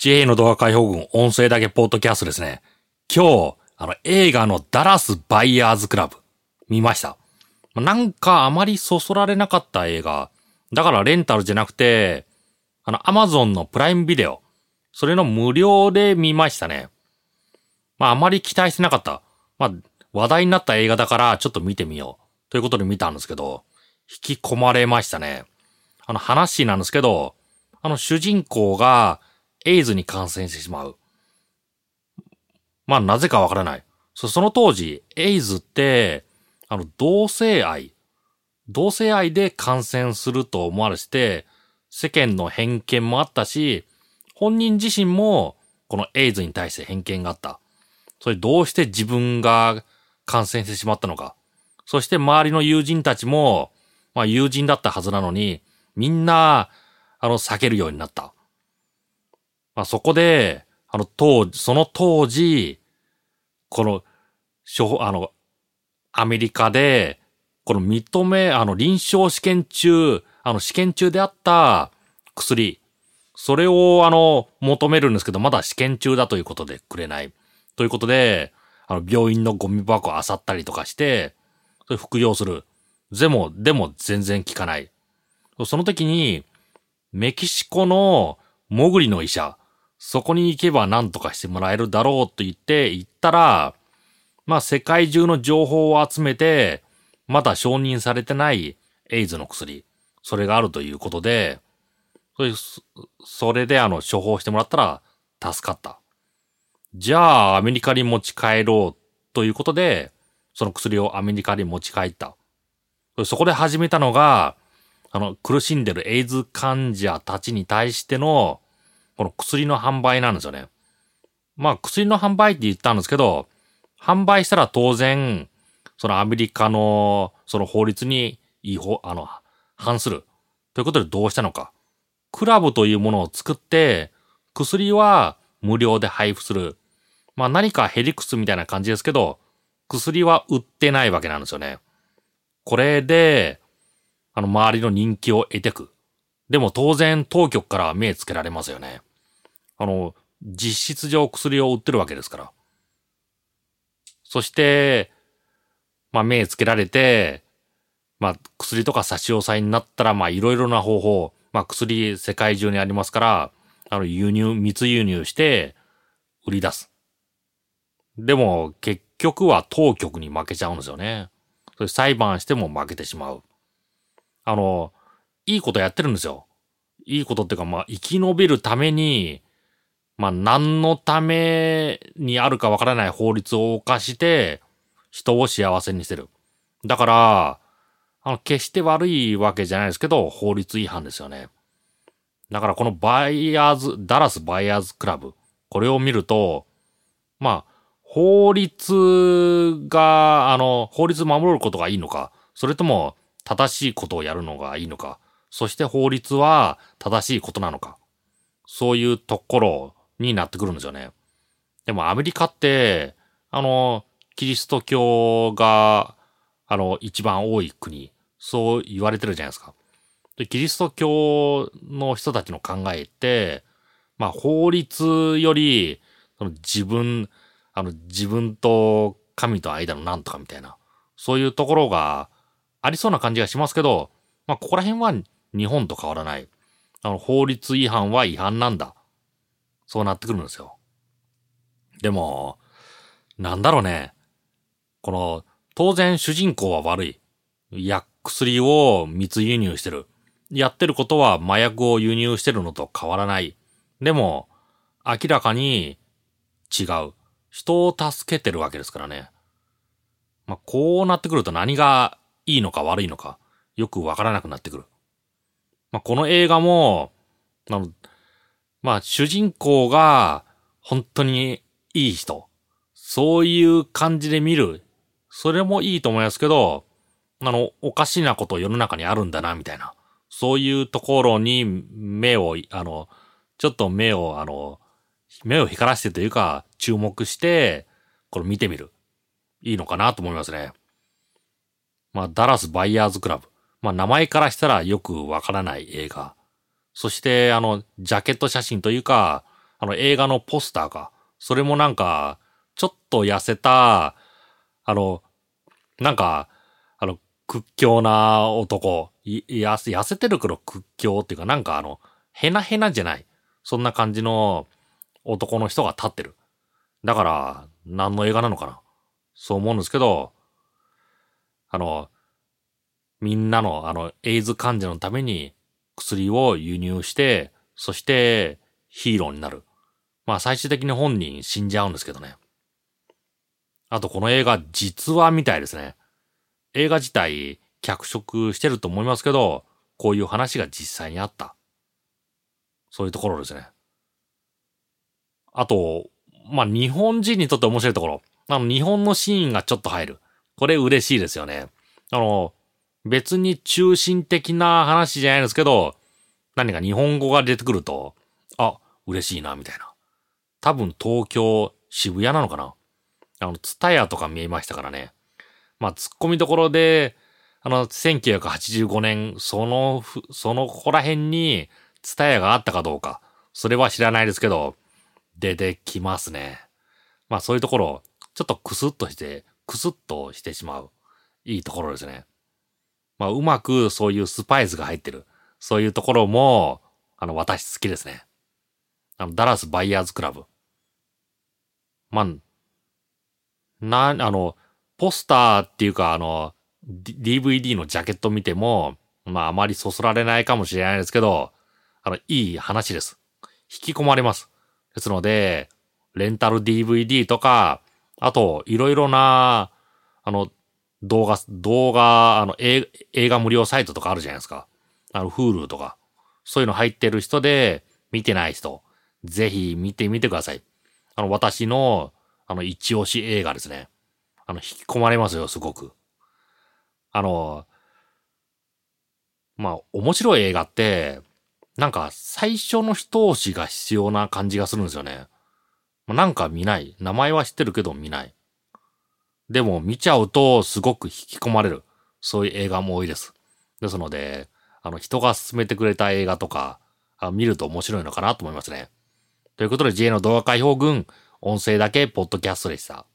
JA の動画解放軍音声だけポッドキャストですね。今日、あの、映画のダラスバイヤーズクラブ、見ました。なんかあまりそそられなかった映画。だからレンタルじゃなくて、あの、アマゾンのプライムビデオ。それの無料で見ましたね。まああまり期待してなかった。まあ話題になった映画だからちょっと見てみよう。ということで見たんですけど、引き込まれましたね。あの話なんですけど、あの主人公がエイズに感染してしまう。まあなぜかわからない。その当時、エイズって、あの同性愛、同性愛で感染すると思われて、世間の偏見もあったし、本人自身もこのエイズに対して偏見があった。それどうして自分が感染してしまったのか。そして周りの友人たちも、まあ友人だったはずなのに、みんな、あの、避けるようになった。まあそこで、あの、当時、その当時、この、あの、アメリカで、この認め、あの、臨床試験中、あの、試験中であった薬、それを、あの、求めるんですけど、まだ試験中だということでくれない。ということで、あの、病院のゴミ箱を漁ったりとかして、それ服用する。でも、でも全然効かない。その時に、メキシコのモグリの医者、そこに行けば何とかしてもらえるだろうと言って行ったら、まあ世界中の情報を集めて、まだ承認されてないエイズの薬、それがあるということで、それそれであの処方してもらったら助かった。じゃあ、アメリカに持ち帰ろうということで、その薬をアメリカに持ち帰った。そこで始めたのが、あの、苦しんでるエイズ患者たちに対しての、この薬の販売なんですよね。まあ、薬の販売って言ったんですけど、販売したら当然、そのアメリカの、その法律に違法、あの、反する。ということでどうしたのか。クラブというものを作って、薬は無料で配布する。まあ何かヘリクスみたいな感じですけど、薬は売ってないわけなんですよね。これで、あの周りの人気を得てく。でも当然当局から目つけられますよね。あの、実質上薬を売ってるわけですから。そして、まあ目つけられて、まあ薬とか差し押さえになったら、まあいろいろな方法、まあ薬世界中にありますから、あの輸入、密輸入して売り出す。でも、結局は当局に負けちゃうんですよね。それ裁判しても負けてしまう。あの、いいことやってるんですよ。いいことっていうか、まあ、生き延びるために、まあ、何のためにあるかわからない法律を犯して、人を幸せにしてる。だから、あの、決して悪いわけじゃないですけど、法律違反ですよね。だからこのバイヤーズ、ダラスバイヤーズクラブ、これを見ると、まあ、法律が、あの、法律守ることがいいのか、それとも正しいことをやるのがいいのか、そして法律は正しいことなのか、そういうところになってくるんですよね。でもアメリカって、あの、キリスト教が、あの、一番多い国、そう言われてるじゃないですか。で、キリスト教の人たちの考えって、まあ、法律より、その自分、あの、自分と神と間のなんとかみたいな、そういうところがありそうな感じがしますけど、まあ、ここら辺は日本と変わらない。あの、法律違反は違反なんだ。そうなってくるんですよ。でも、なんだろうね。この、当然主人公は悪い。薬薬を密輸入してる。やってることは麻薬を輸入してるのと変わらない。でも、明らかに違う。人を助けてるわけですからね。まあ、こうなってくると何がいいのか悪いのか、よくわからなくなってくる。まあ、この映画も、あの、まあ、主人公が本当にいい人。そういう感じで見る。それもいいと思いますけど、あの、おかしなこと世の中にあるんだな、みたいな。そういうところに目を、あの、ちょっと目を、あの、目を光らせてというか、注目して、これ見てみる。いいのかなと思いますね。まあ、ダラスバイヤーズクラブ。まあ、名前からしたらよくわからない映画。そして、あの、ジャケット写真というか、あの映画のポスターか。それもなんか、ちょっと痩せた、あの、なんか、あの、屈強な男、い、や、痩せてるけど屈強っていうか、なんかあの、へなへなじゃない。そんな感じの男の人が立ってる。だから、何の映画なのかな。そう思うんですけど、あの、みんなの、あの、エイズ患者のために薬を輸入して、そしてヒーローになる。まあ最終的に本人死んじゃうんですけどね。あとこの映画実話みたいですね。映画自体脚色してると思いますけど、こういう話が実際にあった。そういうところですね。あと、まあ、日本人にとって面白いところ。あの、日本のシーンがちょっと入る。これ嬉しいですよね。あの、別に中心的な話じゃないですけど、何か日本語が出てくると、あ、嬉しいな、みたいな。多分東京、渋谷なのかなあの、ツタヤとか見えましたからね。まあ、突っ込みどころで、あの、1985年、その、そのここら辺に、ツタヤがあったかどうか、それは知らないですけど、出てきますね。まあそういうところ、ちょっとクスッとして、クスッとしてしまう。いいところですね。まあうまくそういうスパイスが入ってる。そういうところも、あの、私好きですね。あの、ダラスバイヤーズクラブ。まあ、な、あの、ポスターっていうか、あの、D、DVD のジャケット見ても、まああまりそそられないかもしれないですけど、あの、いい話です。引き込まれます。ですので、レンタル DVD とか、あと、いろいろな、あの、動画、動画、あの、映画無料サイトとかあるじゃないですか。あの、Hulu とか。そういうの入ってる人で、見てない人、ぜひ見てみてください。あの、私の、あの、一押し映画ですね。あの、引き込まれますよ、すごく。あの、まあ、面白い映画って、なんか最初の一押しが必要な感じがするんですよね。なんか見ない。名前は知ってるけど見ない。でも見ちゃうとすごく引き込まれる。そういう映画も多いです。ですので、あの人が勧めてくれた映画とか、あ見ると面白いのかなと思いますね。ということで J の動画解放群、音声だけポッドキャストでした。